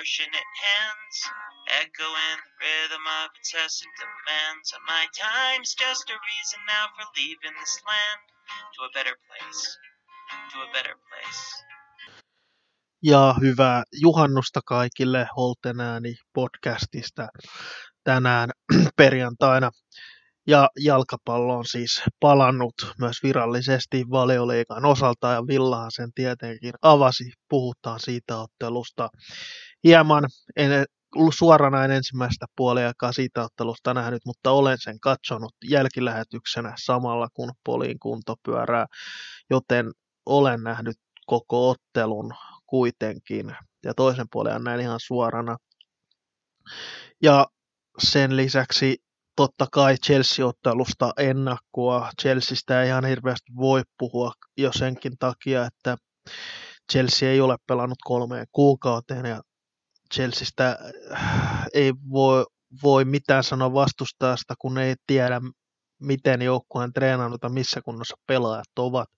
proportionate hands, echoing the rhythm of incessant demands. And my time's just a reason now for leaving this land to a better place, to a better place. Ja hyvää juhannusta kaikille Holten ääni podcastista tänään perjantaina. Ja jalkapallo on siis palannut myös virallisesti valioliikan osalta ja Villahan sen tietenkin avasi. Puhutaan siitä ottelusta hieman. En suoranainen ensimmäistä puoliaikaa siitä ottelusta nähnyt, mutta olen sen katsonut jälkilähetyksenä samalla kun Poliin kunto pyörää, joten olen nähnyt koko ottelun kuitenkin. Ja toisen puolen näin ihan suorana. Ja sen lisäksi totta kai Chelsea-ottelusta ennakkoa. Chelseastä ei ihan hirveästi voi puhua jo senkin takia, että Chelsea ei ole pelannut kolmeen kuukauteen ja Chelseastä äh, ei voi, voi mitään sanoa vastustajasta, kun ei tiedä, miten joukkueen treenannut ja missä kunnossa pelaajat ovat.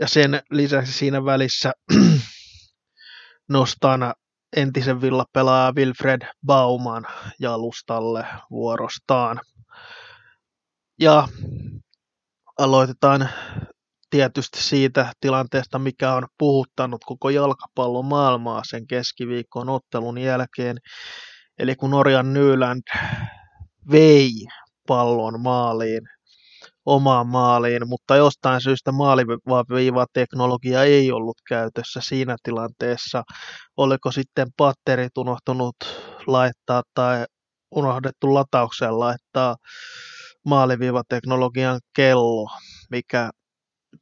Ja sen lisäksi siinä välissä nostan entisen villapelaaja Wilfred Bauman jalustalle vuorostaan. Ja aloitetaan tietysti siitä tilanteesta, mikä on puhuttanut koko jalkapallon maailmaa sen keskiviikon ottelun jälkeen. Eli kun Norjan Nyland vei pallon maaliin omaan maaliin, mutta jostain syystä maaliviivateknologia ei ollut käytössä siinä tilanteessa. Oliko sitten patterit unohtunut laittaa tai unohdettu lataukseen laittaa maaliviivateknologian kello, mikä,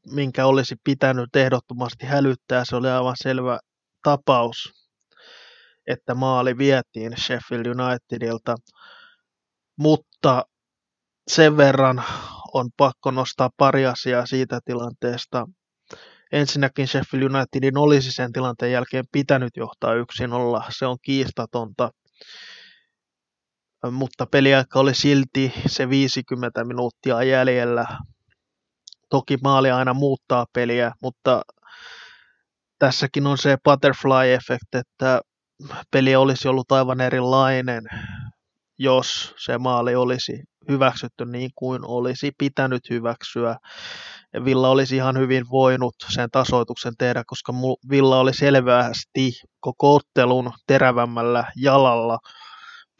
minkä olisi pitänyt ehdottomasti hälyttää. Se oli aivan selvä tapaus, että maali vietiin Sheffield Unitedilta, mutta sen verran on pakko nostaa pari asiaa siitä tilanteesta. Ensinnäkin Sheffield Unitedin olisi sen tilanteen jälkeen pitänyt johtaa yksin olla, se on kiistatonta. Mutta peliaika oli silti se 50 minuuttia jäljellä. Toki maali aina muuttaa peliä, mutta tässäkin on se butterfly-efekt, että peli olisi ollut aivan erilainen, jos se maali olisi hyväksytty niin kuin olisi pitänyt hyväksyä. Villa olisi ihan hyvin voinut sen tasoituksen tehdä, koska Villa oli selvästi koko ottelun terävämmällä jalalla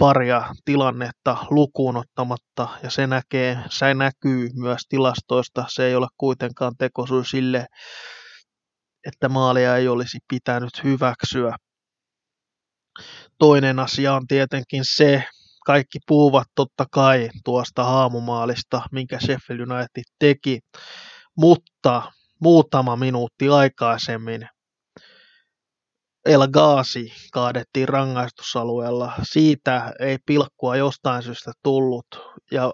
paria tilannetta lukuun ottamatta, ja se, näkee, se näkyy myös tilastoista. Se ei ole kuitenkaan tekosyy sille, että maalia ei olisi pitänyt hyväksyä. Toinen asia on tietenkin se, kaikki puhuvat totta kai tuosta haamumaalista, minkä Sheffield United teki, mutta muutama minuutti aikaisemmin El Ghazi kaadettiin rangaistusalueella. Siitä ei pilkkua jostain syystä tullut. Ja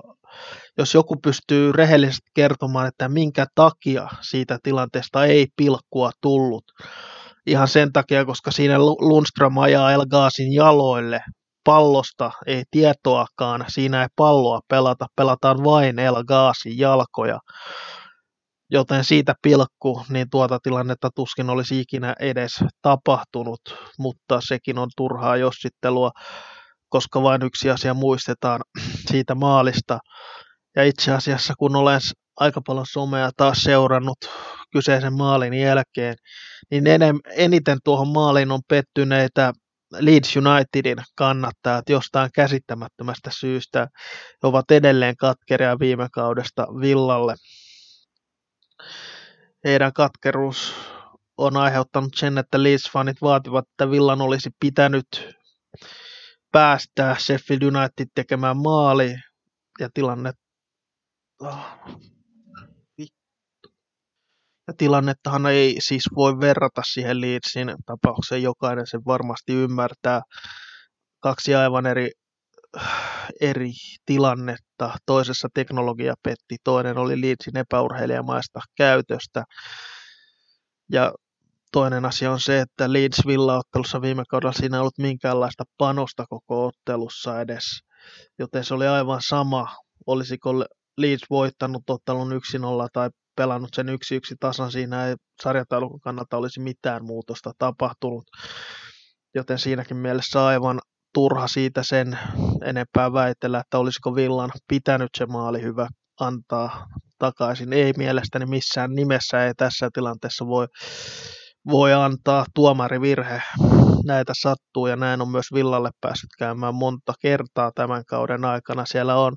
jos joku pystyy rehellisesti kertomaan, että minkä takia siitä tilanteesta ei pilkkua tullut, ihan sen takia, koska siinä Lundström ajaa El Ghazin jaloille pallosta ei tietoakaan, siinä ei palloa pelata, pelataan vain El Gaasin jalkoja. Joten siitä pilkku, niin tuota tilannetta tuskin olisi ikinä edes tapahtunut, mutta sekin on turhaa jossittelua, koska vain yksi asia muistetaan siitä maalista. Ja itse asiassa kun olen aika paljon somea taas seurannut kyseisen maalin jälkeen, niin eniten tuohon maaliin on pettyneitä Leeds Unitedin kannattajat jostain käsittämättömästä syystä ovat edelleen katkeria viime kaudesta Villalle. Heidän katkeruus on aiheuttanut sen, että Leeds-fanit vaativat, että Villan olisi pitänyt päästää Sheffield United tekemään maali. Ja tilanne ja tilannettahan ei siis voi verrata siihen Leedsin tapaukseen, jokainen sen varmasti ymmärtää. Kaksi aivan eri, eri tilannetta. Toisessa teknologia petti, toinen oli Leedsin epäurheilijamaista käytöstä. Ja toinen asia on se, että Leeds Villa-ottelussa viime kaudella siinä ei ollut minkäänlaista panosta koko ottelussa edes. Joten se oli aivan sama, olisiko Leeds voittanut ottelun 1-0 tai pelannut sen yksi yksi tasan, siinä ei sarjataulukon kannalta olisi mitään muutosta tapahtunut. joten siinäkin mielessä aivan turha siitä sen enempää väitellä, että olisiko Villan pitänyt se maali hyvä antaa takaisin. Ei mielestäni missään nimessä ei tässä tilanteessa voi, voi antaa tuomarivirhe. Näitä sattuu ja näin on myös Villalle päässyt käymään monta kertaa tämän kauden aikana. Siellä on,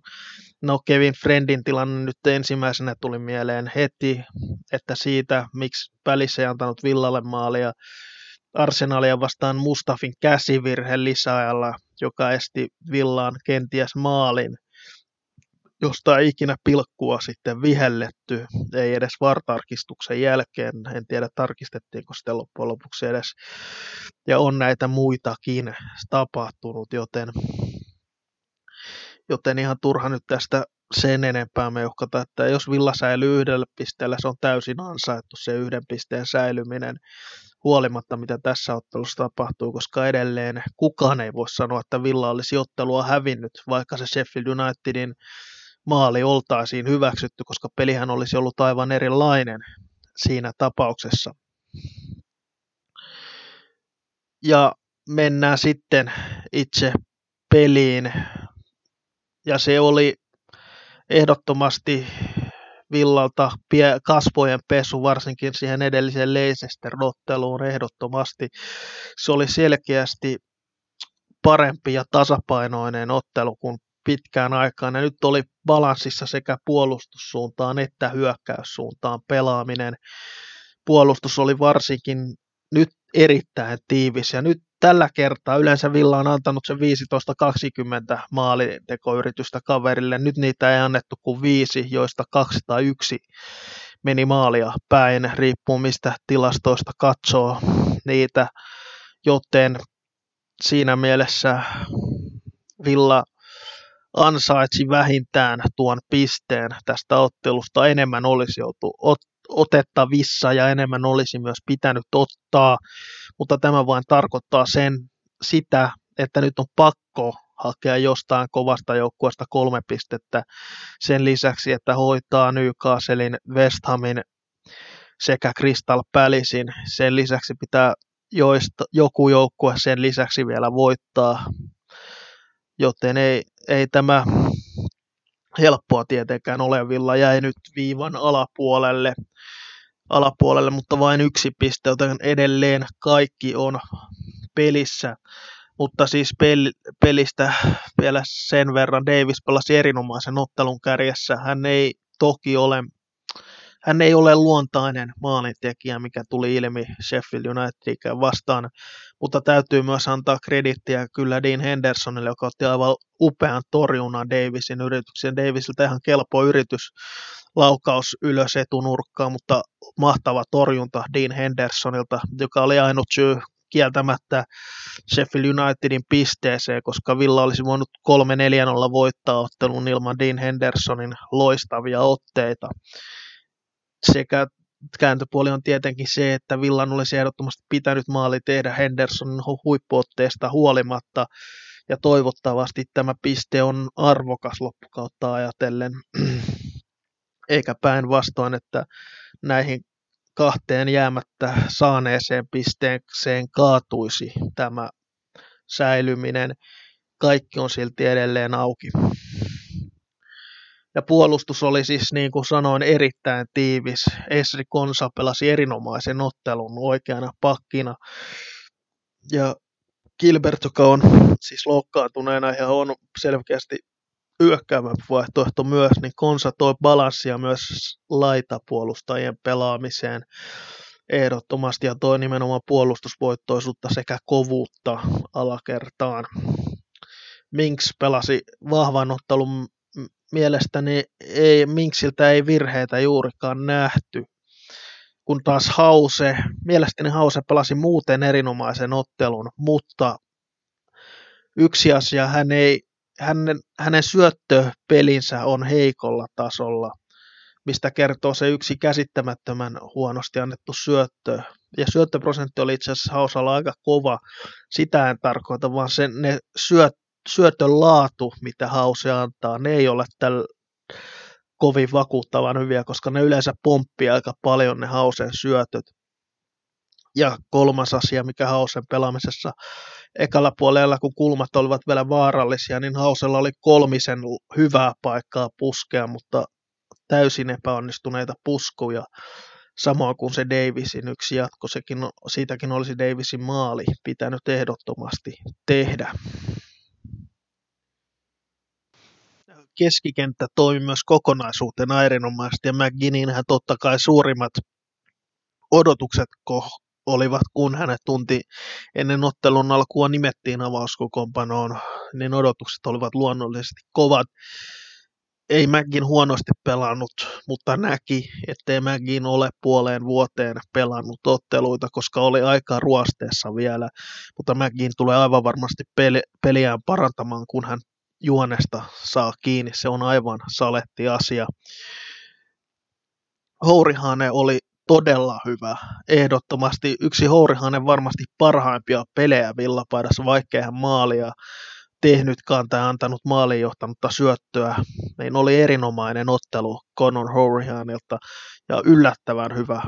no Kevin Friendin tilanne nyt ensimmäisenä tuli mieleen heti, että siitä miksi välissä ei antanut Villalle maalia. Arsenalia vastaan Mustafin käsivirhe lisäajalla, joka esti Villaan kenties maalin – josta ei ikinä pilkkua sitten vihelletty, ei edes vartarkistuksen jälkeen, en tiedä tarkistettiinko sitten loppujen lopuksi edes, ja on näitä muitakin tapahtunut, joten, joten ihan turha nyt tästä sen enempää. Meuhkata, että jos Villa säilyy yhdellä pisteellä, se on täysin ansaittu se yhden pisteen säilyminen, huolimatta mitä tässä ottelussa tapahtuu, koska edelleen kukaan ei voi sanoa, että Villa olisi ottelua hävinnyt, vaikka se Sheffield Unitedin maali oltaisiin hyväksytty, koska pelihän olisi ollut aivan erilainen siinä tapauksessa. Ja mennään sitten itse peliin. Ja se oli ehdottomasti Villalta kasvojen pesu, varsinkin siihen edelliseen Leicester-otteluun ehdottomasti. Se oli selkeästi parempi ja tasapainoinen ottelu kuin pitkään aikaan. Ja nyt oli balanssissa sekä puolustussuuntaan että hyökkäyssuuntaan pelaaminen. Puolustus oli varsinkin nyt erittäin tiivis ja nyt tällä kertaa yleensä Villa on antanut se 15-20 maalitekoyritystä kaverille. Nyt niitä ei annettu kuin viisi, joista kaksi tai yksi meni maalia päin, riippuu mistä tilastoista katsoo niitä, joten siinä mielessä Villa ansaitsi vähintään tuon pisteen tästä ottelusta. Enemmän olisi joutu ot- otettavissa ja enemmän olisi myös pitänyt ottaa, mutta tämä vain tarkoittaa sen, sitä, että nyt on pakko hakea jostain kovasta joukkueesta kolme pistettä sen lisäksi, että hoitaa Newcastlein, West Hamin sekä Crystal Palacein. Sen lisäksi pitää joista, joku joukkue sen lisäksi vielä voittaa joten ei, ei tämä helppoa tietenkään ole. Villa jäi nyt viivan alapuolelle, alapuolelle, mutta vain yksi piste, joten edelleen kaikki on pelissä. Mutta siis pel- pelistä vielä sen verran Davis pelasi erinomaisen ottelun kärjessä. Hän ei toki ole hän ei ole luontainen maalintekijä, mikä tuli ilmi Sheffield United vastaan, mutta täytyy myös antaa kredittiä kyllä Dean Hendersonille, joka otti aivan upean torjunnan Davisin yrityksen. Davisilta ihan kelpo yritys, laukaus ylös etunurkkaan, mutta mahtava torjunta Dean Hendersonilta, joka oli ainut syy kieltämättä Sheffield Unitedin pisteeseen, koska Villa olisi voinut 3-4-0 voittaa ottelun ilman Dean Hendersonin loistavia otteita sekä kääntöpuoli on tietenkin se, että Villan olisi ehdottomasti pitänyt maali tehdä Hendersonin huippuotteesta huolimatta, ja toivottavasti tämä piste on arvokas loppukautta ajatellen, eikä päinvastoin, että näihin kahteen jäämättä saaneeseen pisteeseen kaatuisi tämä säilyminen. Kaikki on silti edelleen auki. Ja puolustus oli siis, niin kuin sanoin, erittäin tiivis. Esri Konsa pelasi erinomaisen ottelun oikeana pakkina. Ja Gilbert, joka on siis loukkaantuneena ja on selkeästi yökkäävämpi vaihtoehto myös, niin Konsa toi balanssia myös laitapuolustajien pelaamiseen ehdottomasti ja toi nimenomaan puolustusvoittoisuutta sekä kovuutta alakertaan. Minks pelasi vahvan ottelun mielestäni ei, Minksiltä ei virheitä juurikaan nähty. Kun taas Hause, mielestäni Hause pelasi muuten erinomaisen ottelun, mutta yksi asia, hän ei, hänen, hänen syöttöpelinsä on heikolla tasolla, mistä kertoo se yksi käsittämättömän huonosti annettu syöttö. Ja syöttöprosentti oli itse asiassa Hausalla aika kova. Sitä en tarkoita, vaan sen, ne syöt, syötön laatu, mitä Hause antaa, ne ei ole tällä kovin vakuuttavan hyviä, koska ne yleensä pomppii aika paljon ne Hausen syötöt. Ja kolmas asia, mikä Hausen pelaamisessa ekalla puolella, kun kulmat olivat vielä vaarallisia, niin Hausella oli kolmisen hyvää paikkaa puskea, mutta täysin epäonnistuneita puskuja. Samoin kuin se Davisin yksi jatko, sekin, siitäkin olisi Davisin maali pitänyt ehdottomasti tehdä. Keskikenttä toimi myös kokonaisuutena erinomaisesti ja McGinninhän totta kai suurimmat odotukset olivat, kun hänet tunti ennen ottelun alkua nimettiin avauskokoonpanoon, niin odotukset olivat luonnollisesti kovat. Ei Mäkin huonosti pelannut, mutta näki, ettei Mäkin ole puoleen vuoteen pelannut otteluita, koska oli aika ruosteessa vielä. Mutta Mäkin tulee aivan varmasti peli, peliään parantamaan, kun hän juonesta saa kiinni. Se on aivan saletti asia. Hourihane oli todella hyvä. Ehdottomasti yksi Hourihanen varmasti parhaimpia pelejä villapaidassa, vaikkei hän maalia tehnytkaan tai antanut maaliin johtanutta syöttöä, niin oli erinomainen ottelu Conor Hourihanilta ja yllättävän hyvä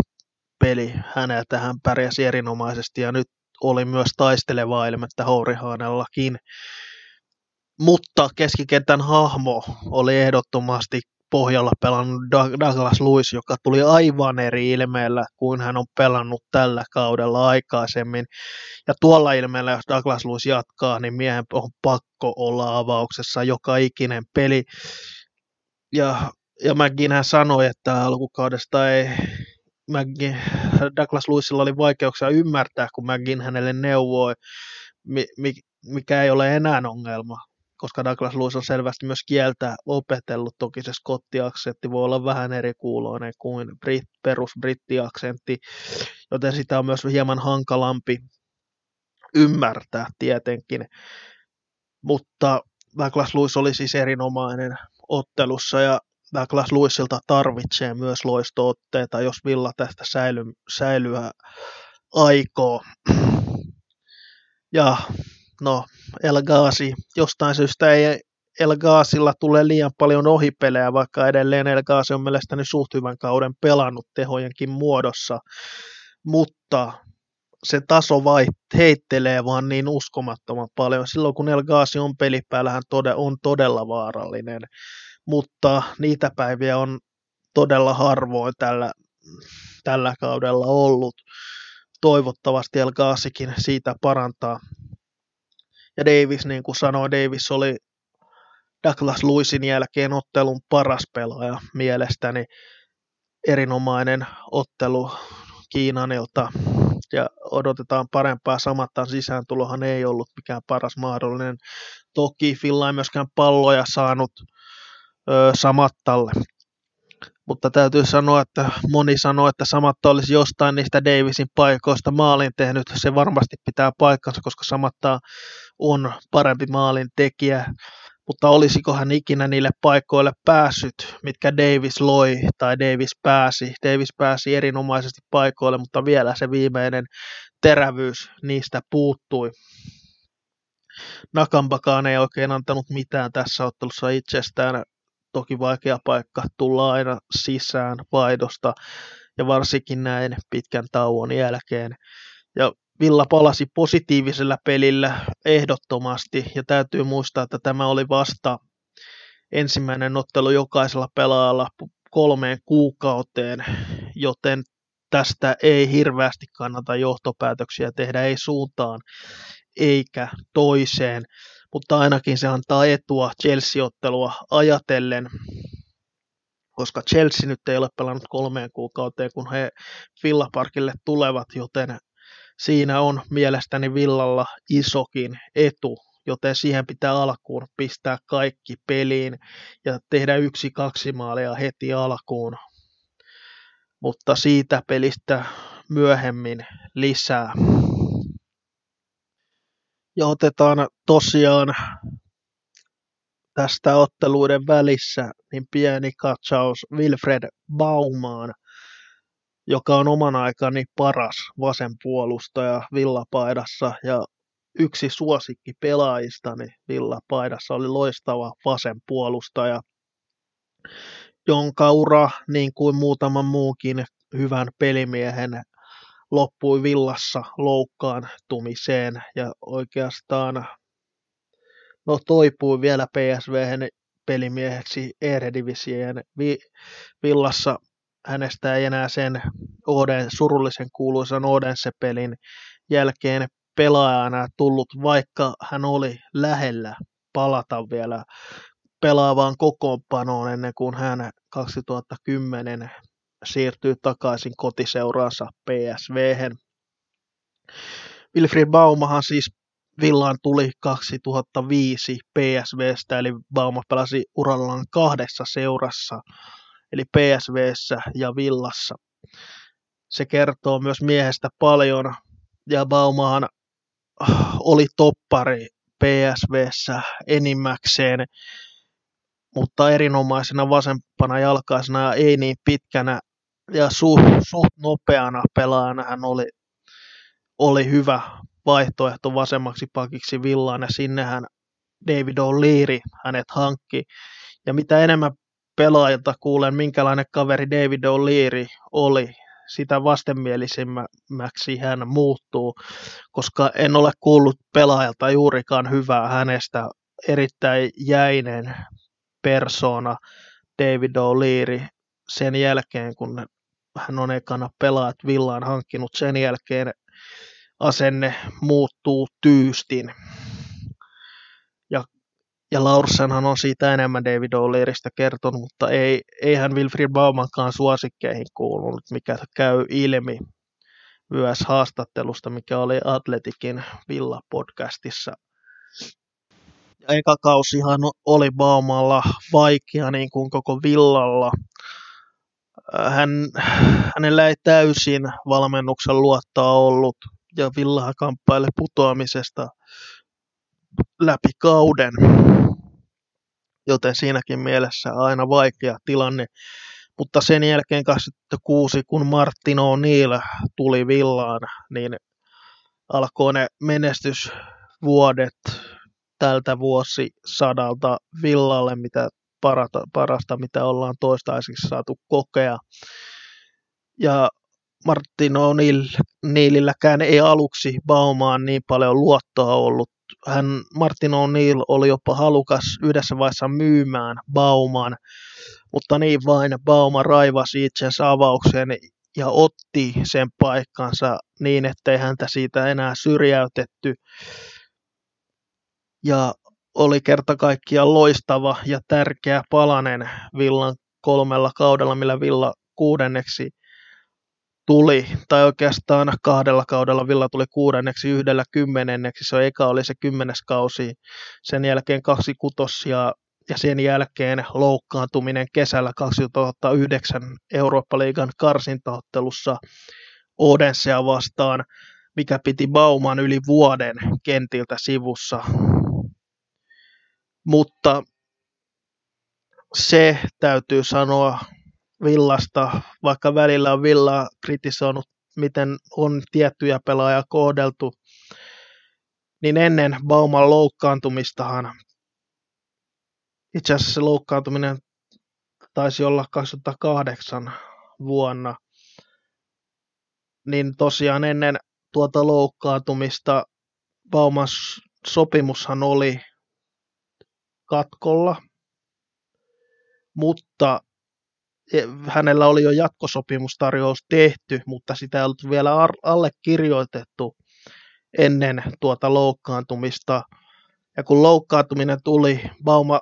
peli häneltä. Hän pärjäsi erinomaisesti ja nyt oli myös taistelevaa ilmettä Hourihanellakin. Mutta keskikentän hahmo oli ehdottomasti pohjalla pelannut Douglas Lewis, joka tuli aivan eri ilmeellä kuin hän on pelannut tällä kaudella aikaisemmin. Ja tuolla ilmeellä, jos Douglas Lewis jatkaa, niin miehen on pakko olla avauksessa joka ikinen peli. Ja, ja McGinn hän sanoi, että alkukaudesta ei McGinn, Douglas Lewisilla oli vaikeuksia ymmärtää, kun McGinn hänelle neuvoi, mikä ei ole enää ongelma koska Douglas Lewis on selvästi myös kieltä opetellut. Toki se skottiaksentti voi olla vähän eri kuuloinen kuin brit, perus brittiaksentti, joten sitä on myös hieman hankalampi ymmärtää tietenkin. Mutta Douglas Lewis oli siis erinomainen ottelussa ja Douglas Lewisilta tarvitsee myös loistootteita, jos Villa tästä säily, säilyä aikoo. Ja no, El Ghazi, jostain syystä ei El Ghazilla tule liian paljon ohipelejä, vaikka edelleen El Ghazi on mielestäni suht hyvän kauden pelannut tehojenkin muodossa, mutta se taso vai heittelee vaan niin uskomattoman paljon. Silloin kun El Ghazi on pelipäällä, hän tode, on todella vaarallinen, mutta niitä päiviä on todella harvoin tällä, tällä kaudella ollut. Toivottavasti El Ghazikin siitä parantaa ja Davis, niin kuin sanoi, Davis oli Douglas Lewisin jälkeen ottelun paras pelaaja mielestäni. Erinomainen ottelu Kiinanilta ja odotetaan parempaa. Samattan sisääntulohan ei ollut mikään paras mahdollinen. Toki Filla ei myöskään palloja saanut ö, Samattalle. Mutta täytyy sanoa, että moni sanoo, että Samatta olisi jostain niistä Davisin paikoista maalin tehnyt. Se varmasti pitää paikkansa, koska Samatta on parempi maalin tekijä, mutta olisiko hän ikinä niille paikoille päässyt, mitkä Davis loi tai Davis pääsi. Davis pääsi erinomaisesti paikoille, mutta vielä se viimeinen terävyys niistä puuttui. Nakambakaan ei oikein antanut mitään tässä ottelussa itsestään. Toki vaikea paikka tulla aina sisään vaidosta ja varsinkin näin pitkän tauon jälkeen. Ja Villa palasi positiivisella pelillä ehdottomasti ja täytyy muistaa, että tämä oli vasta ensimmäinen ottelu jokaisella pelaajalla kolmeen kuukauteen, joten tästä ei hirveästi kannata johtopäätöksiä tehdä, ei suuntaan eikä toiseen, mutta ainakin se antaa etua Chelsea-ottelua ajatellen, koska Chelsea nyt ei ole pelannut kolmeen kuukauteen, kun he Villa Parkille tulevat, joten siinä on mielestäni Villalla isokin etu, joten siihen pitää alkuun pistää kaikki peliin ja tehdä yksi kaksi maalia heti alkuun. Mutta siitä pelistä myöhemmin lisää. Ja otetaan tosiaan tästä otteluiden välissä niin pieni katsaus Wilfred Baumaan joka on oman aikani paras vasenpuolustaja villapaidassa ja yksi suosikki pelaajistani villapaidassa oli loistava vasenpuolustaja, jonka ura, niin kuin muutaman muukin hyvän pelimiehen loppui villassa loukkaantumiseen ja oikeastaan no, toipui vielä PSV pelimieheksi Eredivisien vi- villassa. Hänestä ei enää sen Oden, surullisen kuuluisan Odense-pelin jälkeen pelaajana tullut, vaikka hän oli lähellä palata vielä pelaavaan kokoonpanoon ennen kuin hän 2010 siirtyy takaisin kotiseuraansa PSV. Wilfried Baumahan siis Villaan tuli 2005 PSVstä, eli Bauma pelasi urallaan kahdessa seurassa, eli PSVssä ja Villassa. Se kertoo myös miehestä paljon, ja Baumahan oli toppari PSVssä enimmäkseen, mutta erinomaisena vasempana jalkaisena ja ei niin pitkänä ja suht, suht nopeana pelaajana hän oli, oli hyvä vaihtoehto vasemmaksi pakiksi Villaan ja sinnehän David O'Leary hänet hankki. Ja mitä enemmän pelaajilta kuulen, minkälainen kaveri David O'Leary oli, sitä vastenmielisemmäksi hän muuttuu, koska en ole kuullut pelaajalta juurikaan hyvää hänestä. Erittäin jäinen persona David O'Leary sen jälkeen, kun hän on ekana pelaat Villaan hankkinut. Sen jälkeen asenne muuttuu tyystin. Ja, Laursenhan on siitä enemmän David O'Learystä kertonut, mutta ei, eihän Wilfried Baumankaan suosikkeihin kuulunut, mikä käy ilmi myös haastattelusta, mikä oli Atletikin Villa-podcastissa. Ja eka kausihan oli Baumalla vaikea, niin kuin koko Villalla. Hän, hänellä ei täysin valmennuksen luottaa ollut ja Villahan kamppaile putoamisesta läpi kauden. Joten siinäkin mielessä aina vaikea tilanne. Mutta sen jälkeen 2006, kun Martin O'Neill tuli Villaan, niin alkoi ne menestysvuodet tältä vuosisadalta Villalle, mitä parata, parasta, mitä ollaan toistaiseksi saatu kokea. Ja Martin O'Neillilläkään ei aluksi Baumaan niin paljon luottoa ollut. Hän, Martin O'Neill oli jopa halukas yhdessä vaiheessa myymään Bauman, mutta niin vain Bauma raivasi itsensä avaukseen ja otti sen paikkansa niin, ettei häntä siitä enää syrjäytetty. Ja oli kerta kaikkiaan loistava ja tärkeä palanen Villan kolmella kaudella, millä Villa kuudenneksi tuli, tai oikeastaan kahdella kaudella Villa tuli kuudenneksi, yhdellä kymmenenneksi, se eka oli se kymmenes kausi, sen jälkeen kaksi kutosia ja sen jälkeen loukkaantuminen kesällä 2009 Eurooppa-liigan karsintaottelussa Odensea vastaan, mikä piti Bauman yli vuoden kentiltä sivussa. Mutta se täytyy sanoa Villasta, vaikka välillä on Villa kritisoinut, miten on tiettyjä pelaajia kohdeltu, niin ennen Bauman loukkaantumistahan, itse asiassa se loukkaantuminen taisi olla 2008 vuonna, niin tosiaan ennen tuota loukkaantumista Bauman sopimushan oli katkolla, mutta hänellä oli jo jatkosopimustarjous tehty, mutta sitä ei ollut vielä allekirjoitettu ennen tuota loukkaantumista. Ja kun loukkaantuminen tuli, Bauma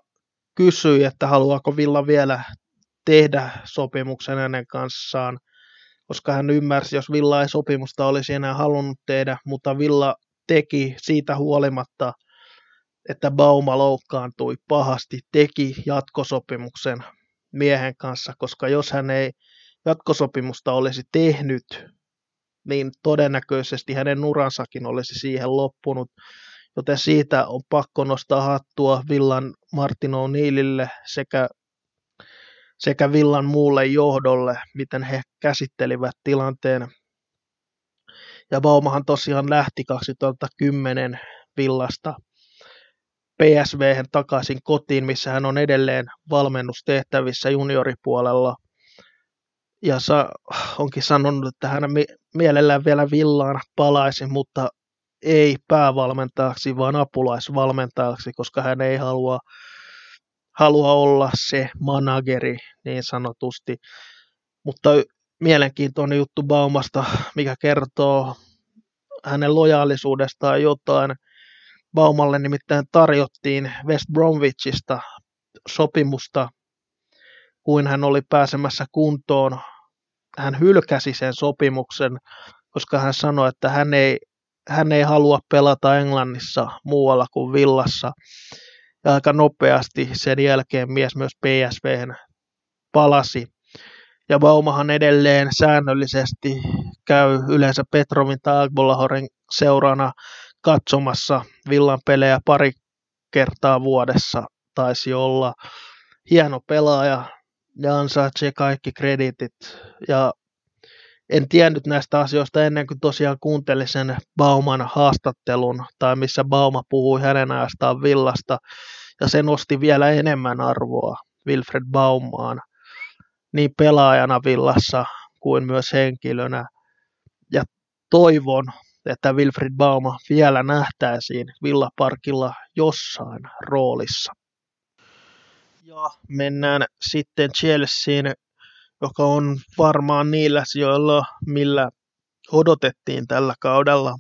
kysyi, että haluaako Villa vielä tehdä sopimuksen hänen kanssaan, koska hän ymmärsi, jos Villa ei sopimusta olisi enää halunnut tehdä, mutta Villa teki siitä huolimatta, että Bauma loukkaantui pahasti, teki jatkosopimuksen miehen kanssa, koska jos hän ei jatkosopimusta olisi tehnyt, niin todennäköisesti hänen uransakin olisi siihen loppunut. Joten siitä on pakko nostaa hattua Villan Martin O'Neillille sekä, sekä Villan muulle johdolle, miten he käsittelivät tilanteen. Ja Baumahan tosiaan lähti 2010 Villasta PSV takaisin kotiin, missä hän on edelleen valmennustehtävissä junioripuolella. ja sa, onkin sanonut, että hän mielellään vielä villaan palaisi, mutta ei päävalmentajaksi, vaan apulaisvalmentajaksi, koska hän ei halua, halua olla se manageri niin sanotusti. Mutta mielenkiintoinen juttu Baumasta, mikä kertoo hänen lojaalisuudestaan jotain. Baumalle nimittäin tarjottiin West Bromwichista sopimusta, kuin hän oli pääsemässä kuntoon. Hän hylkäsi sen sopimuksen, koska hän sanoi, että hän ei, hän ei halua pelata Englannissa muualla kuin villassa. Ja aika nopeasti sen jälkeen mies myös PSV palasi ja Baumahan edelleen säännöllisesti käy yleensä Petrovin tai Agbolahoren seurana katsomassa Villan pelejä pari kertaa vuodessa taisi olla. Hieno pelaaja ja ansaitsee kaikki kreditit. Ja en tiennyt näistä asioista ennen kuin tosiaan kuuntelin sen Bauman haastattelun, tai missä Bauma puhui hänen ajastaan Villasta, ja se nosti vielä enemmän arvoa Wilfred Baumaan niin pelaajana villassa kuin myös henkilönä. Ja toivon, että Wilfried Bauma vielä nähtäisiin Villaparkilla jossain roolissa. Ja mennään sitten Chelseain, joka on varmaan niillä sijoilla, millä odotettiin tällä kaudella.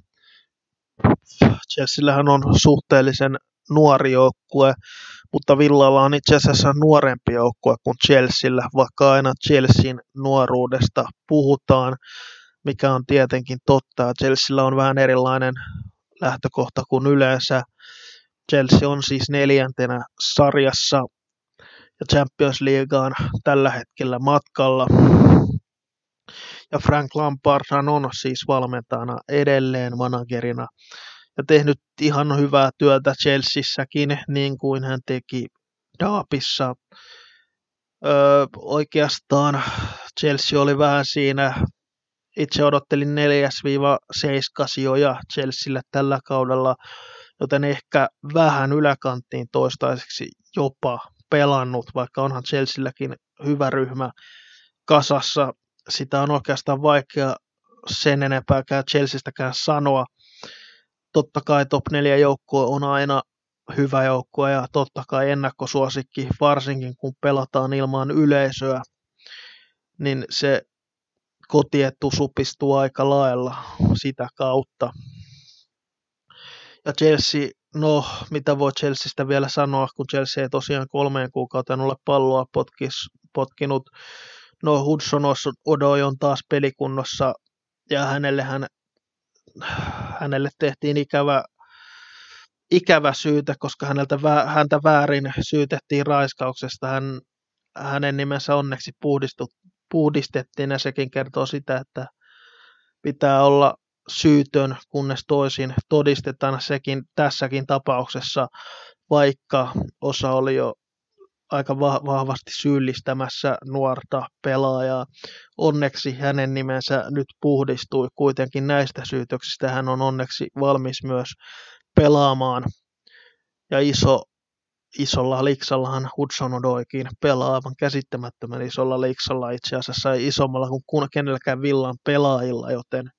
Chelseallähän on suhteellisen nuori joukkue, mutta Villalla on itse asiassa nuorempi joukkue kuin Chelsealla, vaikka aina Chelsean nuoruudesta puhutaan, mikä on tietenkin totta. Chelsealla on vähän erilainen lähtökohta kuin yleensä. Chelsea on siis neljäntenä sarjassa ja Champions Leagueaan tällä hetkellä matkalla. Ja Frank Lampard on siis valmentajana edelleen managerina ja tehnyt ihan hyvää työtä Chelseassäkin, niin kuin hän teki Daapissa. Öö, oikeastaan Chelsea oli vähän siinä, itse odottelin 4-7 sijoja Chelsealle tällä kaudella, joten ehkä vähän yläkanttiin toistaiseksi jopa pelannut, vaikka onhan Chelsealläkin hyvä ryhmä kasassa. Sitä on oikeastaan vaikea sen enempääkään Chelseastäkään sanoa, totta kai top 4 joukkue on aina hyvä joukkue ja totta kai ennakkosuosikki, varsinkin kun pelataan ilman yleisöä, niin se kotietu supistuu aika lailla sitä kautta. Ja Chelsea, no mitä voi Chelseastä vielä sanoa, kun Chelsea ei tosiaan kolmeen kuukauteen ole palloa potkis, potkinut. No Hudson Odoi on taas pelikunnossa ja hänellehän hänelle tehtiin ikävä, ikävä syytä, koska häneltä, häntä väärin syytettiin raiskauksesta. Hän, hänen nimensä onneksi puhdistu, puhdistettiin ja sekin kertoo sitä, että pitää olla syytön, kunnes toisin todistetaan sekin tässäkin tapauksessa, vaikka osa oli jo aika vahvasti syyllistämässä nuorta pelaajaa. Onneksi hänen nimensä nyt puhdistui kuitenkin näistä syytöksistä. Hän on onneksi valmis myös pelaamaan. Ja iso, isolla liksallahan Hudson Odoikin pelaavan käsittämättömän isolla liksalla itse asiassa isommalla kuin kenelläkään villan pelaajilla, joten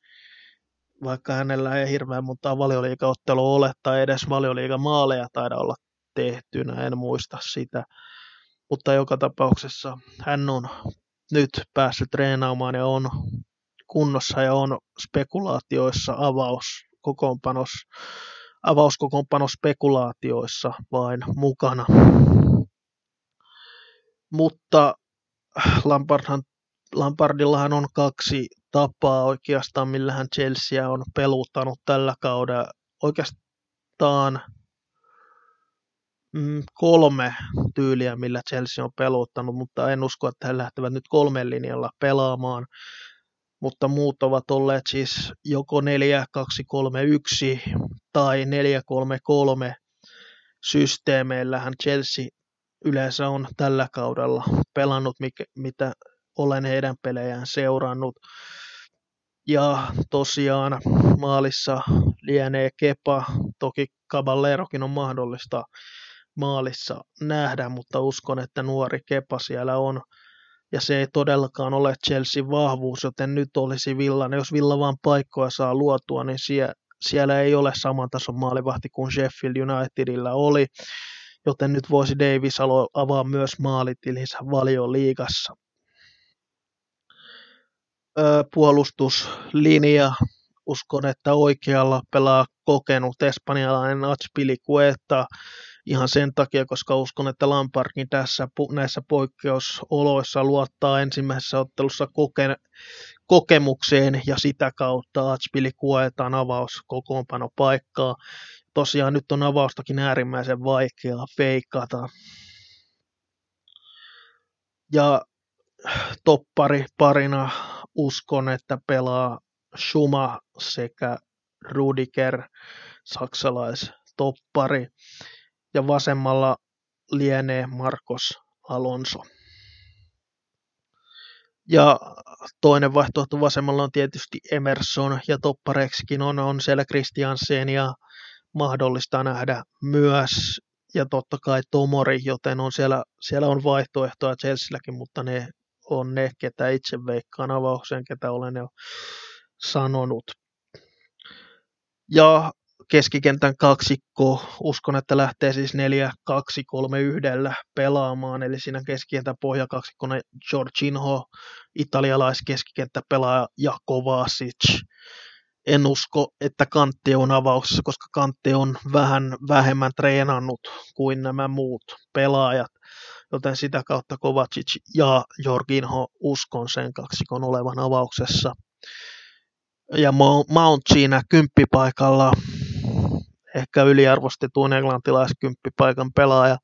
vaikka hänellä ei hirveän montaa valioliikaottelua ole tai edes maaleja taida olla tehtynä, en muista sitä. Mutta joka tapauksessa hän on nyt päässyt treenaamaan ja on kunnossa ja on spekulaatioissa avaus kokoonpanos, avauskokoonpanospekulaatioissa vain mukana. Mutta Lampardhan, Lampardillahan on kaksi tapaa oikeastaan, millä hän Chelsea on peluttanut tällä kaudella. Oikeastaan mm, kolme tyyliä, millä Chelsea on peluttanut, mutta en usko, että he lähtevät nyt kolmen linjalla pelaamaan. Mutta muut ovat olleet siis joko 4-2-3-1 tai 4-3-3 systeemeillähän Chelsea yleensä on tällä kaudella pelannut, mikä, mitä olen heidän pelejään seurannut. Ja tosiaan maalissa lienee Kepa, toki Caballerokin on mahdollista maalissa nähdä, mutta uskon, että nuori Kepa siellä on ja se ei todellakaan ole Chelsea vahvuus, joten nyt olisi Villan, jos Villa vaan paikkoja saa luotua, niin siellä, siellä ei ole saman tason maalivahti kuin Sheffield Unitedilla oli, joten nyt voisi Davis avaa myös maalitilinsä valion liigassa. puolustuslinja, uskon, että oikealla pelaa kokenut espanjalainen Achpilicueta, ihan sen takia, koska uskon, että Lamparkin tässä näissä poikkeusoloissa luottaa ensimmäisessä ottelussa koke, kokemukseen ja sitä kautta Atspili kuetaan avaus kokoonpano paikkaa. Tosiaan nyt on avaustakin äärimmäisen vaikeaa feikata. Ja toppari parina uskon, että pelaa Schuma sekä Rudiger, saksalaistoppari ja vasemmalla lienee Marcos Alonso. Ja toinen vaihtoehto vasemmalla on tietysti Emerson ja toppareksikin on, on siellä Christiansen ja mahdollista nähdä myös ja totta kai Tomori, joten on siellä, siellä on vaihtoehtoja Chelsealläkin, mutta ne on ne, ketä itse veikkaan avauksen, ketä olen jo sanonut. Ja keskikentän kaksikko, uskon, että lähtee siis 4-2-3-1 pelaamaan, eli siinä keskikentän pohjakaksikkona Jorginho, italialaiskeskikenttä-pelaaja ja Kovacic. En usko, että Kantti on avauksessa, koska Kantti on vähän vähemmän treenannut kuin nämä muut pelaajat, joten sitä kautta Kovacic ja Jorginho uskon sen kaksikon olevan avauksessa. Ja Mount siinä kymppipaikalla ehkä yliarvostetun englantilaiskymppipaikan pelaaja.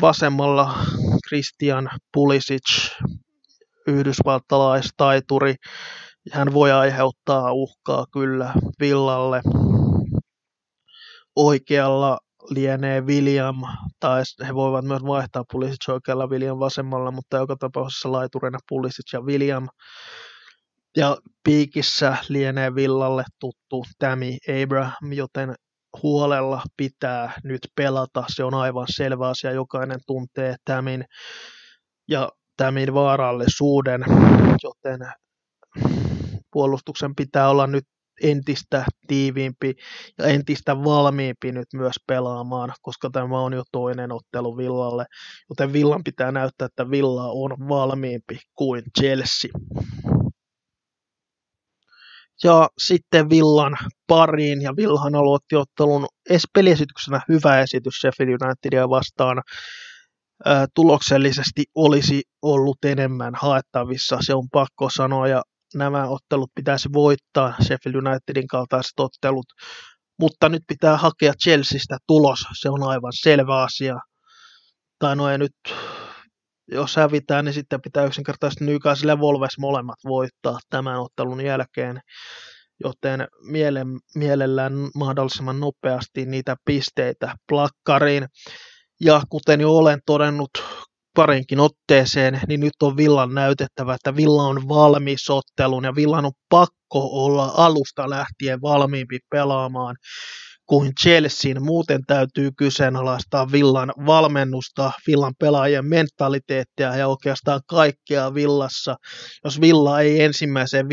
Vasemmalla Christian Pulisic, yhdysvaltalaistaituri. Hän voi aiheuttaa uhkaa kyllä Villalle. Oikealla lienee William, tai he voivat myös vaihtaa Pulisic oikealla William vasemmalla, mutta joka tapauksessa laiturina Pulisic ja William. Ja piikissä lienee Villalle tuttu Tammy Abraham, joten huolella pitää nyt pelata. Se on aivan selvä asia. Jokainen tuntee Tamin ja Tamin vaarallisuuden, joten puolustuksen pitää olla nyt entistä tiiviimpi ja entistä valmiimpi nyt myös pelaamaan, koska tämä on jo toinen ottelu Villalle, joten Villan pitää näyttää, että Villa on valmiimpi kuin Chelsea. Ja sitten Villan pariin, ja Villahan aloitti ottelun peliesityksenä hyvä esitys Sheffield Unitedia vastaan. tuloksellisesti olisi ollut enemmän haettavissa, se on pakko sanoa, ja nämä ottelut pitäisi voittaa, Sheffield Unitedin kaltaiset ottelut, mutta nyt pitää hakea Chelseastä tulos, se on aivan selvä asia. Tai no ei nyt jos hävitään, niin sitten pitää yksinkertaisesti Newcastle ja Volves molemmat voittaa tämän ottelun jälkeen, joten miele, mielellään mahdollisimman nopeasti niitä pisteitä plakkariin. Ja kuten jo olen todennut parinkin otteeseen, niin nyt on Villan näytettävä, että Villa on valmis ottelun ja Villan on pakko olla alusta lähtien valmiimpi pelaamaan kuin Chelsean. Muuten täytyy kyseenalaistaa Villan valmennusta, Villan pelaajien mentaliteettia ja oikeastaan kaikkea Villassa. Jos Villa ei ensimmäiseen 15-20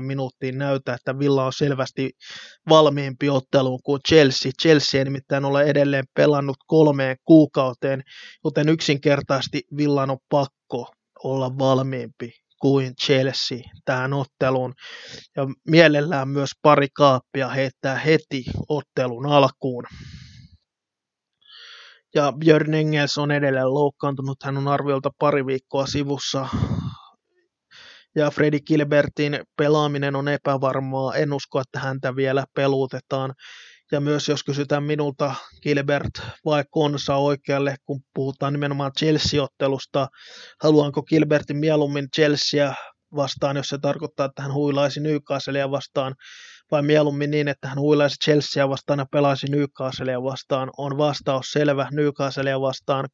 minuuttiin näytä, että Villa on selvästi valmiimpi otteluun kuin Chelsea. Chelsea ei nimittäin ole edelleen pelannut kolmeen kuukauteen, joten yksinkertaisesti Villan on pakko olla valmiimpi kuin Chelsea tähän otteluun. Ja mielellään myös pari kaappia heittää heti ottelun alkuun. Ja Björn Engels on edelleen loukkaantunut, hän on arviolta pari viikkoa sivussa. Ja Freddy Gilbertin pelaaminen on epävarmaa, en usko, että häntä vielä peluutetaan. Ja myös jos kysytään minulta Gilbert vai Konsa oikealle, kun puhutaan nimenomaan Chelsea-ottelusta, haluanko Gilbertin mieluummin Chelsea vastaan, jos se tarkoittaa, että hän huilaisi Newcastlea vastaan, vai mieluummin niin, että hän huilaisi Chelsea vastaan ja pelaisi Newcastlea vastaan, on vastaus selvä Newcastlea vastaan.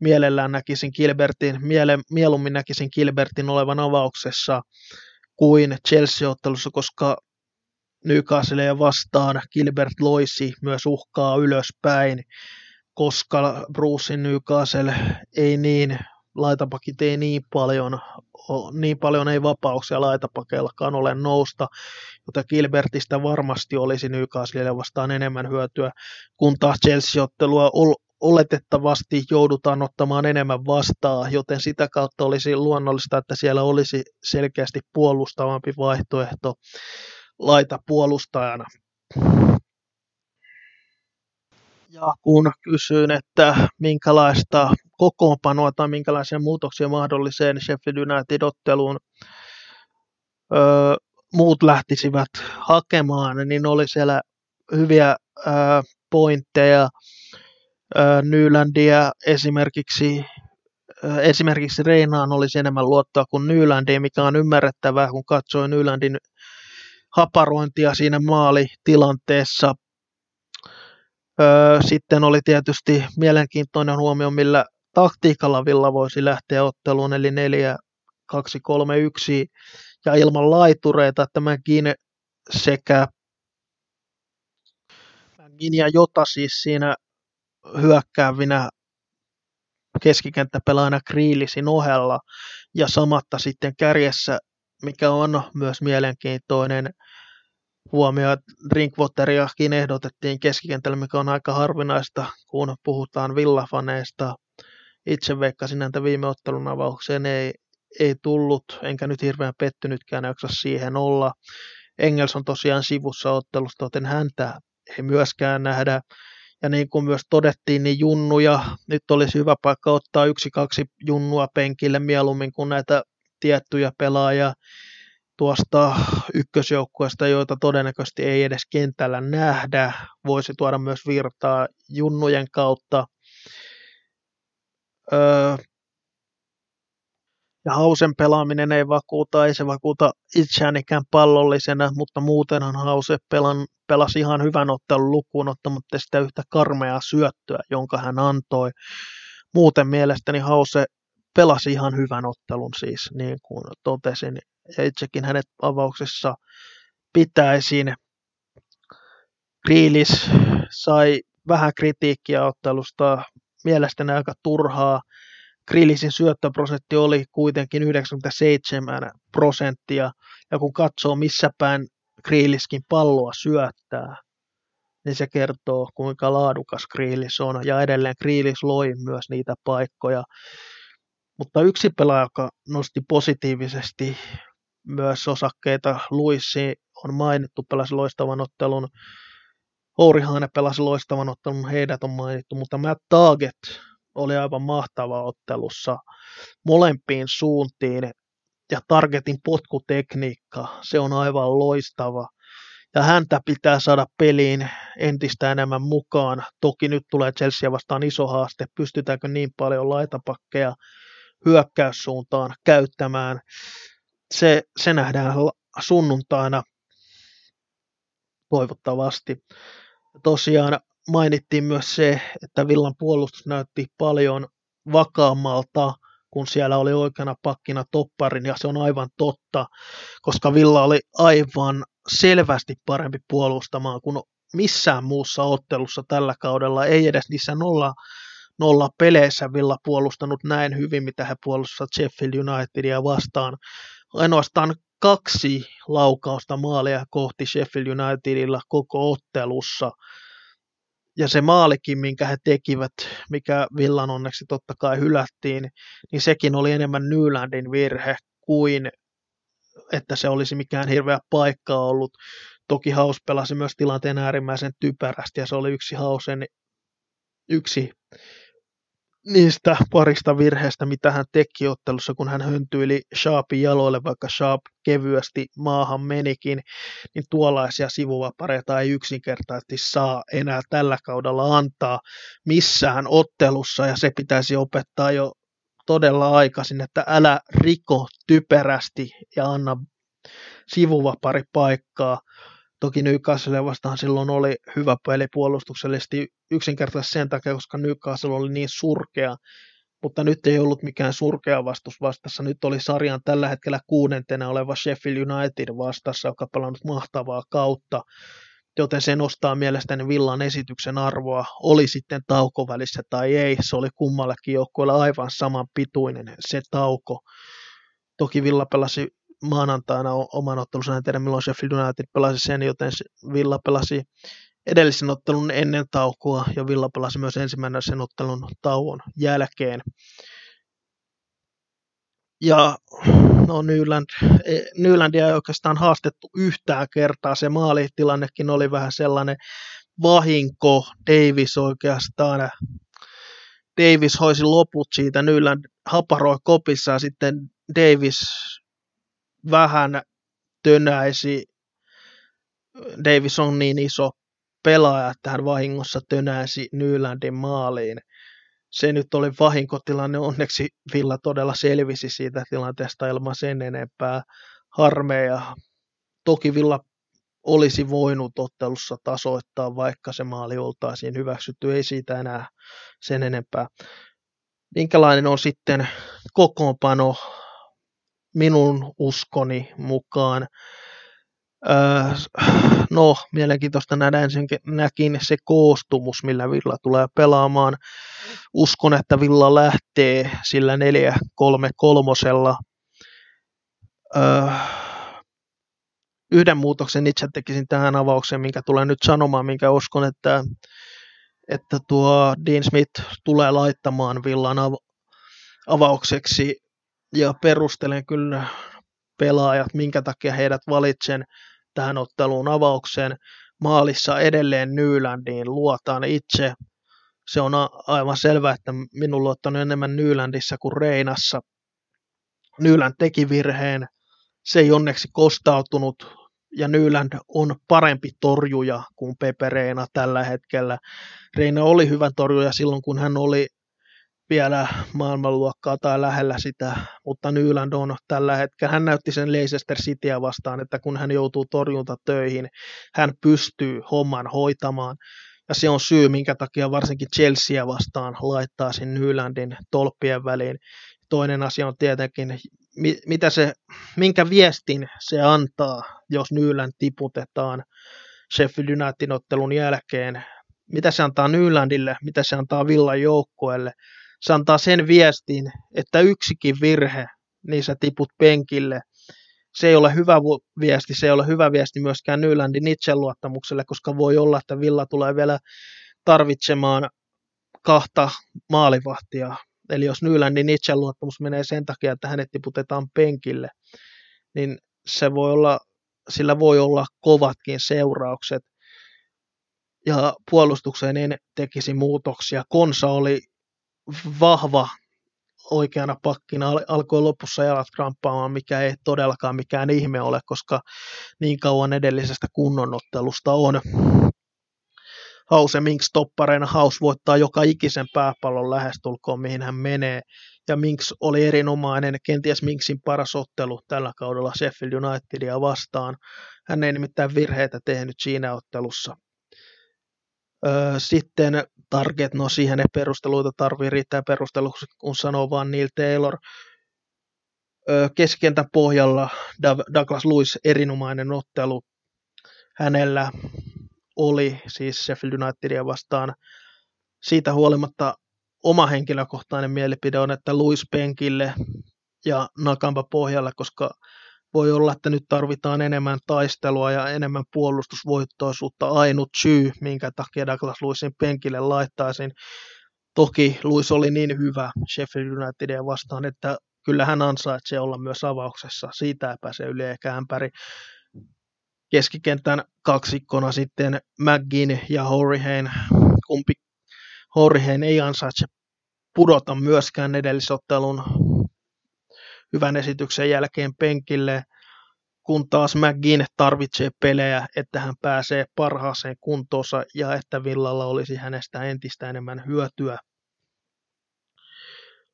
Mielellään näkisin Gilbertin, miele, mieluummin näkisin Gilbertin olevan avauksessa kuin Chelsea-ottelussa, koska Newcastlea vastaan. Gilbert loisi myös uhkaa ylöspäin, koska Brucein Newcastle ei niin laitapakit ei niin paljon, niin paljon ei vapauksia laitapakeillakaan ole nousta, joten Gilbertistä varmasti olisi Newcastlelle vastaan enemmän hyötyä, kun taas Chelsea-ottelua oletettavasti joudutaan ottamaan enemmän vastaan, joten sitä kautta olisi luonnollista, että siellä olisi selkeästi puolustavampi vaihtoehto laita puolustajana. Ja kun kysyin, että minkälaista kokoonpanoa tai minkälaisia muutoksia mahdolliseen Sheffield United-otteluun öö, muut lähtisivät hakemaan, niin oli siellä hyviä öö, pointteja. Öö, Nylandia esimerkiksi esimerkiksi Reinaan olisi enemmän luottoa kuin Nylandiin, mikä on ymmärrettävää, kun katsoi Nylandin haparointia siinä maalitilanteessa. sitten oli tietysti mielenkiintoinen huomio, millä taktiikalla Villa voisi lähteä otteluun, eli 4 2 3 1 ja ilman laitureita tämäkin sekä Mängin ja Jota siis siinä hyökkäävinä keskikenttäpelaajana Kriilisin ohella ja samatta sitten kärjessä, mikä on myös mielenkiintoinen huomio, että Drinkwateriakin ehdotettiin keskikentällä, mikä on aika harvinaista, kun puhutaan villafaneista. Itse veikkasin että viime ottelun avaukseen ei, ei tullut, enkä nyt hirveän pettynytkään jaksa siihen olla. Engels on tosiaan sivussa ottelusta, joten häntä ei myöskään nähdä. Ja niin kuin myös todettiin, niin junnuja, nyt olisi hyvä paikka ottaa yksi, kaksi junnua penkille mieluummin kuin näitä tiettyjä pelaajia tuosta ykkösjoukkueesta, joita todennäköisesti ei edes kentällä nähdä. Voisi tuoda myös virtaa junnujen kautta. Öö, ja Hausen pelaaminen ei vakuuta, ei se vakuuta itseään ikään pallollisena, mutta muutenhan Hause pelan, pelasi ihan hyvän ottelun lukuun ottamatta sitä yhtä karmeaa syöttöä, jonka hän antoi. Muuten mielestäni Hause pelasi ihan hyvän ottelun siis, niin kuin totesin, ja itsekin hänet avauksessa pitäisin. Kriilis sai vähän kritiikkiä ottelusta, mielestäni aika turhaa. Grillisin syöttöprosentti oli kuitenkin 97 prosenttia, ja kun katsoo missä päin Grilliskin palloa syöttää, niin se kertoo kuinka laadukas Grillis on, ja edelleen Grillis loi myös niitä paikkoja. Mutta yksi pelaaja, joka nosti positiivisesti myös osakkeita, Luissi on mainittu, pelasi loistavan ottelun, Ourihaane pelasi loistavan ottelun, heidät on mainittu, mutta Matt Target oli aivan mahtava ottelussa molempiin suuntiin ja Targetin potkutekniikka, se on aivan loistava. Ja häntä pitää saada peliin entistä enemmän mukaan. Toki nyt tulee Chelsea vastaan iso haaste, pystytäänkö niin paljon laitapakkeja hyökkäyssuuntaan käyttämään. Se, se nähdään sunnuntaina toivottavasti. Tosiaan mainittiin myös se, että Villan puolustus näytti paljon vakaammalta, kun siellä oli oikeana pakkina topparin, ja se on aivan totta, koska Villa oli aivan selvästi parempi puolustamaan kuin missään muussa ottelussa tällä kaudella, ei edes niissä nolla, nolla peleissä Villa puolustanut näin hyvin, mitä he puolustivat Sheffield Unitedia vastaan. Ainoastaan kaksi laukausta maalia kohti Sheffield Unitedilla koko ottelussa, ja se maalikin, minkä he tekivät, mikä Villan onneksi totta kai hylättiin, niin sekin oli enemmän Nylandin virhe kuin että se olisi mikään hirveä paikka ollut. Toki Haus pelasi myös tilanteen äärimmäisen typerästi ja se oli yksi Hausen yksi niistä parista virheistä, mitä hän teki ottelussa, kun hän höntyili Sharpin jaloille, vaikka Sharp kevyesti maahan menikin, niin tuollaisia sivuvapareita ei yksinkertaisesti saa enää tällä kaudella antaa missään ottelussa, ja se pitäisi opettaa jo todella aikaisin, että älä riko typerästi ja anna sivuvapari paikkaa. Toki Newcastle vastaan silloin oli hyvä peli puolustuksellisesti yksinkertaisesti sen takia, koska Newcastle oli niin surkea, mutta nyt ei ollut mikään surkea vastus vastassa. Nyt oli sarjan tällä hetkellä kuudentena oleva Sheffield United vastassa, joka pelannut mahtavaa kautta. joten se nostaa mielestäni Villan esityksen arvoa, oli sitten taukovälissä tai ei, se oli kummallakin joukkueella aivan saman pituinen se tauko. Toki Villa pelasi maanantaina oman ottelunsa, en tiedä milloin Sheffield United pelasi sen, joten Villa pelasi edellisen ottelun ennen taukoa ja Villa pelasi myös ensimmäisen ottelun tauon jälkeen. Ja no Nyland, e, Nylandia ei oikeastaan haastettu yhtään kertaa. Se maalitilannekin oli vähän sellainen vahinko. Davis oikeastaan, Davis hoisi loput siitä. Nyland haparoi kopissa ja sitten Davis vähän tönäisi. Davis on niin iso pelaaja, että hän vahingossa tönäisi Nylandin maaliin se nyt oli vahinkotilanne. Onneksi Villa todella selvisi siitä tilanteesta ilman sen enempää harmeja. Toki Villa olisi voinut ottelussa tasoittaa, vaikka se maali oltaisiin hyväksytty. Ei siitä enää sen enempää. Minkälainen on sitten kokoonpano minun uskoni mukaan? Öö, no, mielenkiintoista nähdä ensinnäkin se koostumus, millä Villa tulee pelaamaan. Uskon, että Villa lähtee sillä 4-3-3. Öö, yhden muutoksen itse tekisin tähän avaukseen, minkä tulee nyt sanomaan, minkä uskon, että, että tuo Dean Smith tulee laittamaan Villan av- avaukseksi ja perustelen kyllä pelaajat, minkä takia heidät valitsen tähän otteluun avaukseen. Maalissa edelleen Nylandiin luotaan itse. Se on aivan selvää, että minulla on ottanut enemmän Nylandissa kuin Reinassa. Nyland teki virheen. Se ei onneksi kostautunut ja Nyland on parempi torjuja kuin Pepe Reina tällä hetkellä. Reina oli hyvä torjuja silloin, kun hän oli vielä maailmanluokkaa tai lähellä sitä, mutta Nyland on tällä hetkellä. Hän näytti sen Leicester Cityä vastaan, että kun hän joutuu torjunta töihin, hän pystyy homman hoitamaan. Ja se on syy, minkä takia varsinkin Chelsea vastaan laittaa sen Nylandin tolppien väliin. Toinen asia on tietenkin, mitä se, minkä viestin se antaa, jos Nyland tiputetaan Sheffield Unitedin ottelun jälkeen. Mitä se antaa Nylandille, mitä se antaa Villan joukkueelle se antaa sen viestin, että yksikin virhe, niin sä tiput penkille. Se ei ole hyvä viesti, se ei ole hyvä viesti myöskään Nylandin itseluottamukselle, koska voi olla, että Villa tulee vielä tarvitsemaan kahta maalivahtia. Eli jos Nylandin itseluottamus menee sen takia, että hänet tiputetaan penkille, niin se voi olla, sillä voi olla kovatkin seuraukset. Ja puolustukseen en tekisi muutoksia. Konsa oli vahva oikeana pakkina alkoi lopussa jalat kramppaamaan, mikä ei todellakaan mikään ihme ole, koska niin kauan edellisestä kunnonottelusta on. Hause Minks toppareina Haus voittaa joka ikisen pääpallon lähestulkoon, mihin hän menee. Ja Minks oli erinomainen, kenties Minksin paras ottelu tällä kaudella Sheffield Unitedia vastaan. Hän ei nimittäin virheitä tehnyt siinä ottelussa. Sitten target, no siihen ei perusteluita tarvii riittää perusteluksi, kun sanoo vaan Neil Taylor. Keskentän pohjalla Douglas Lewis erinomainen ottelu. Hänellä oli siis Sheffield Unitedia vastaan siitä huolimatta oma henkilökohtainen mielipide on, että Luis penkille ja Nakamba pohjalla, koska voi olla, että nyt tarvitaan enemmän taistelua ja enemmän puolustusvoittoisuutta. Ainut syy, minkä takia Douglas Luisin penkille laittaisin. Toki Luis oli niin hyvä Sheffield Unitedia vastaan, että kyllä hän ansaitsee olla myös avauksessa. Siitä ei pääse yli eikä ämpäri. Keskikentän kaksikkona sitten McGinn ja Horihane. Kumpi Horihane ei ansaitse pudota myöskään edellisottelun hyvän esityksen jälkeen penkille, kun taas McGinn tarvitsee pelejä, että hän pääsee parhaaseen kuntoonsa ja että Villalla olisi hänestä entistä enemmän hyötyä.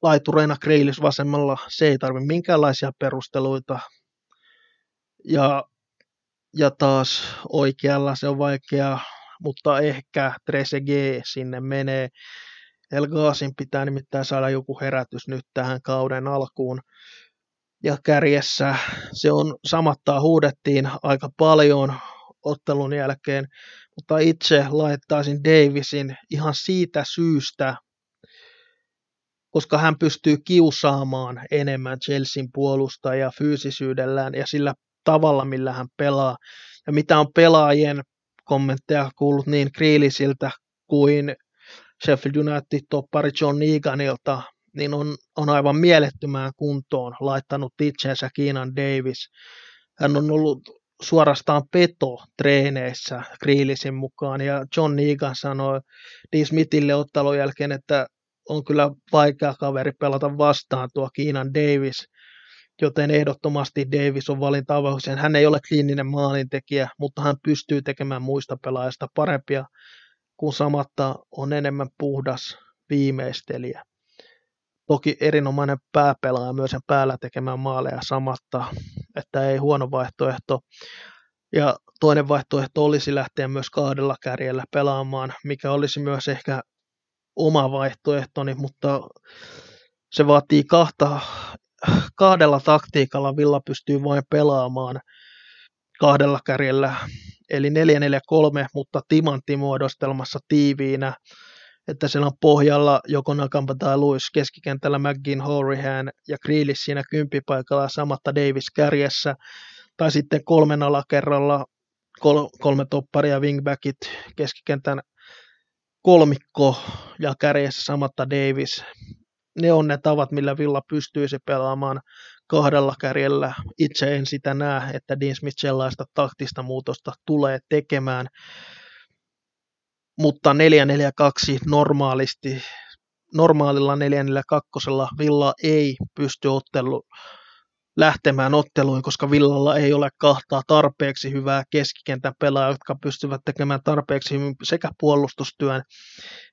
Laitureina Greilis vasemmalla, se ei tarvi minkäänlaisia perusteluita. Ja, ja taas oikealla se on vaikea, mutta ehkä Trezeguet sinne menee. El Gaasin pitää nimittäin saada joku herätys nyt tähän kauden alkuun ja kärjessä se on samattaa huudettiin aika paljon ottelun jälkeen, mutta itse laittaisin Davisin ihan siitä syystä, koska hän pystyy kiusaamaan enemmän Chelsean puolustajaa fyysisyydellään ja sillä tavalla, millä hän pelaa. Ja mitä on pelaajien kommentteja kuullut niin Kriilisiltä kuin Sheffield United-toppari John Eganilta, niin on, on aivan mielettömään kuntoon laittanut itsensä Kiinan Davis. Hän on ollut suorastaan peto treeneissä Kriilisin mukaan, ja John Egan sanoi Dean Smithille ottelun jälkeen, että on kyllä vaikea kaveri pelata vastaan tuo Kiinan Davis, joten ehdottomasti Davis on valinta avaukseen. Hän ei ole kliininen maalintekijä, mutta hän pystyy tekemään muista pelaajista parempia, kun samatta on enemmän puhdas viimeistelijä. Toki erinomainen pääpelaaja myös sen päällä tekemään maaleja samatta, että ei huono vaihtoehto. Ja toinen vaihtoehto olisi lähteä myös kahdella kärjellä pelaamaan, mikä olisi myös ehkä oma vaihtoehtoni, mutta se vaatii kahta, kahdella taktiikalla Villa pystyy vain pelaamaan kahdella kärjellä, eli 4-4-3, mutta timanttimuodostelmassa tiiviinä, että siellä on pohjalla joko Nakamba tai Luis keskikentällä McGinn, Horihan ja Grealish siinä kympipaikalla samatta Davis kärjessä, tai sitten kolmen alakerralla kol- kolme topparia wingbackit keskikentän kolmikko ja kärjessä samatta Davis. Ne on ne tavat, millä Villa pystyisi pelaamaan kahdella kärjellä. Itse en sitä näe, että Dean Smith sellaista taktista muutosta tulee tekemään. Mutta 4-4-2 normaalisti, normaalilla 4-4-2 Villa ei pysty ottelu, lähtemään otteluun, koska Villalla ei ole kahtaa tarpeeksi hyvää keskikentän pelaajaa, jotka pystyvät tekemään tarpeeksi hyvin sekä puolustustyön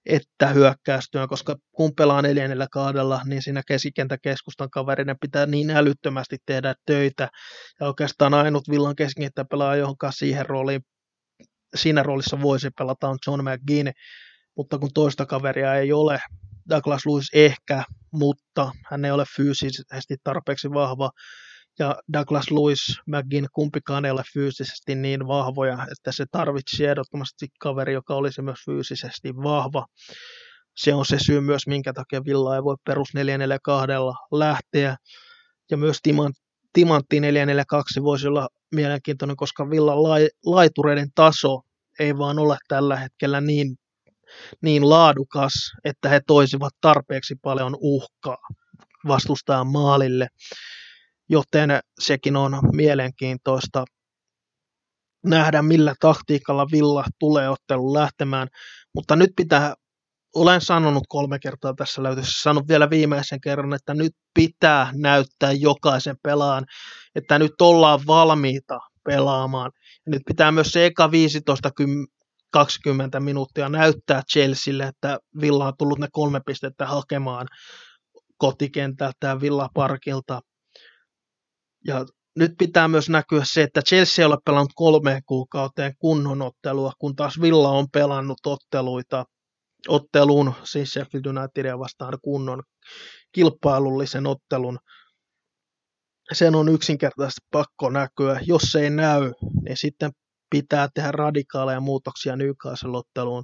että hyökkäystyön, koska kun pelaa neljännellä kaudella, niin siinä keskikentäkeskustan kaverinen pitää niin älyttömästi tehdä töitä, ja oikeastaan ainut Villan pelaaja, johon siihen rooliin siinä roolissa voisi pelata on John McGinn, mutta kun toista kaveria ei ole, Douglas Lewis ehkä, mutta hän ei ole fyysisesti tarpeeksi vahva. Ja Douglas Lewis, McGinn, kumpikaan ei ole fyysisesti niin vahvoja, että se tarvitsi ehdottomasti kaveri, joka olisi myös fyysisesti vahva. Se on se syy myös, minkä takia Villa ei voi perus 442 lähteä. Ja myös Timantti 442 voisi olla mielenkiintoinen, koska Villan laitureiden taso ei vaan ole tällä hetkellä niin niin laadukas, että he toisivat tarpeeksi paljon uhkaa vastustajan maalille, joten sekin on mielenkiintoista nähdä, millä taktiikalla Villa tulee ottelun lähtemään, mutta nyt pitää, olen sanonut kolme kertaa tässä löytössä, sanon vielä viimeisen kerran, että nyt pitää näyttää jokaisen pelaan, että nyt ollaan valmiita pelaamaan. Ja nyt pitää myös se eka 15 20 minuuttia näyttää Chelsealle, että Villa on tullut ne kolme pistettä hakemaan kotikentältä ja Villa Parkilta. Ja nyt pitää myös näkyä se, että Chelsea ei ole pelannut kolmeen kuukauteen kunnon ottelua, kun taas Villa on pelannut otteluita, otteluun, siis Sheffield Unitedia vastaan kunnon kilpailullisen ottelun. Sen on yksinkertaisesti pakko näkyä. Jos se ei näy, niin sitten pitää tehdä radikaaleja muutoksia Newcastle-otteluun.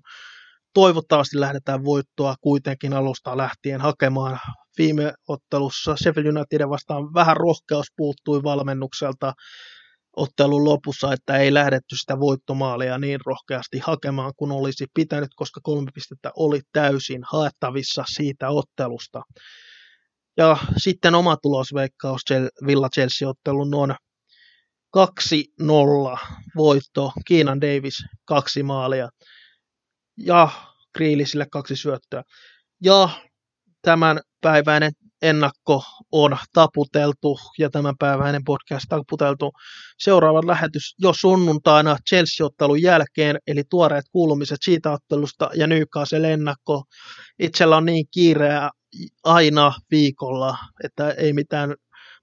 Toivottavasti lähdetään voittoa kuitenkin alusta lähtien hakemaan. Viime ottelussa Sheffield United vastaan vähän rohkeus puuttui valmennukselta ottelun lopussa, että ei lähdetty sitä voittomaalia niin rohkeasti hakemaan kuin olisi pitänyt, koska kolme pistettä oli täysin haettavissa siitä ottelusta. Ja sitten oma tulosveikkaus Villa Chelsea-ottelun on 2-0 voitto, Kiinan Davis kaksi maalia ja Kriilisille kaksi syöttöä. Ja tämän päiväinen ennakko on taputeltu ja tämän päiväinen podcast taputeltu. Seuraava lähetys jo sunnuntaina Chelsea-ottelun jälkeen, eli tuoreet kuulumiset siitä ottelusta ja Newcastle ennakko. Itsellä on niin kiireä aina viikolla, että ei mitään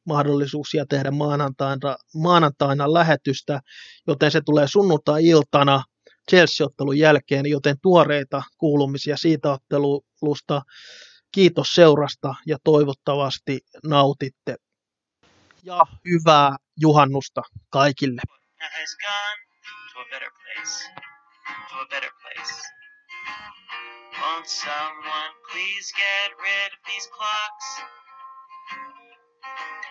mahdollisuuksia tehdä maanantaina, maanantaina lähetystä, joten se tulee sunnuntai-iltana Chelsea-ottelun jälkeen, joten tuoreita kuulumisia siitä ottelusta. Kiitos seurasta ja toivottavasti nautitte. Ja hyvää juhannusta kaikille. Won't someone please get rid of these clocks?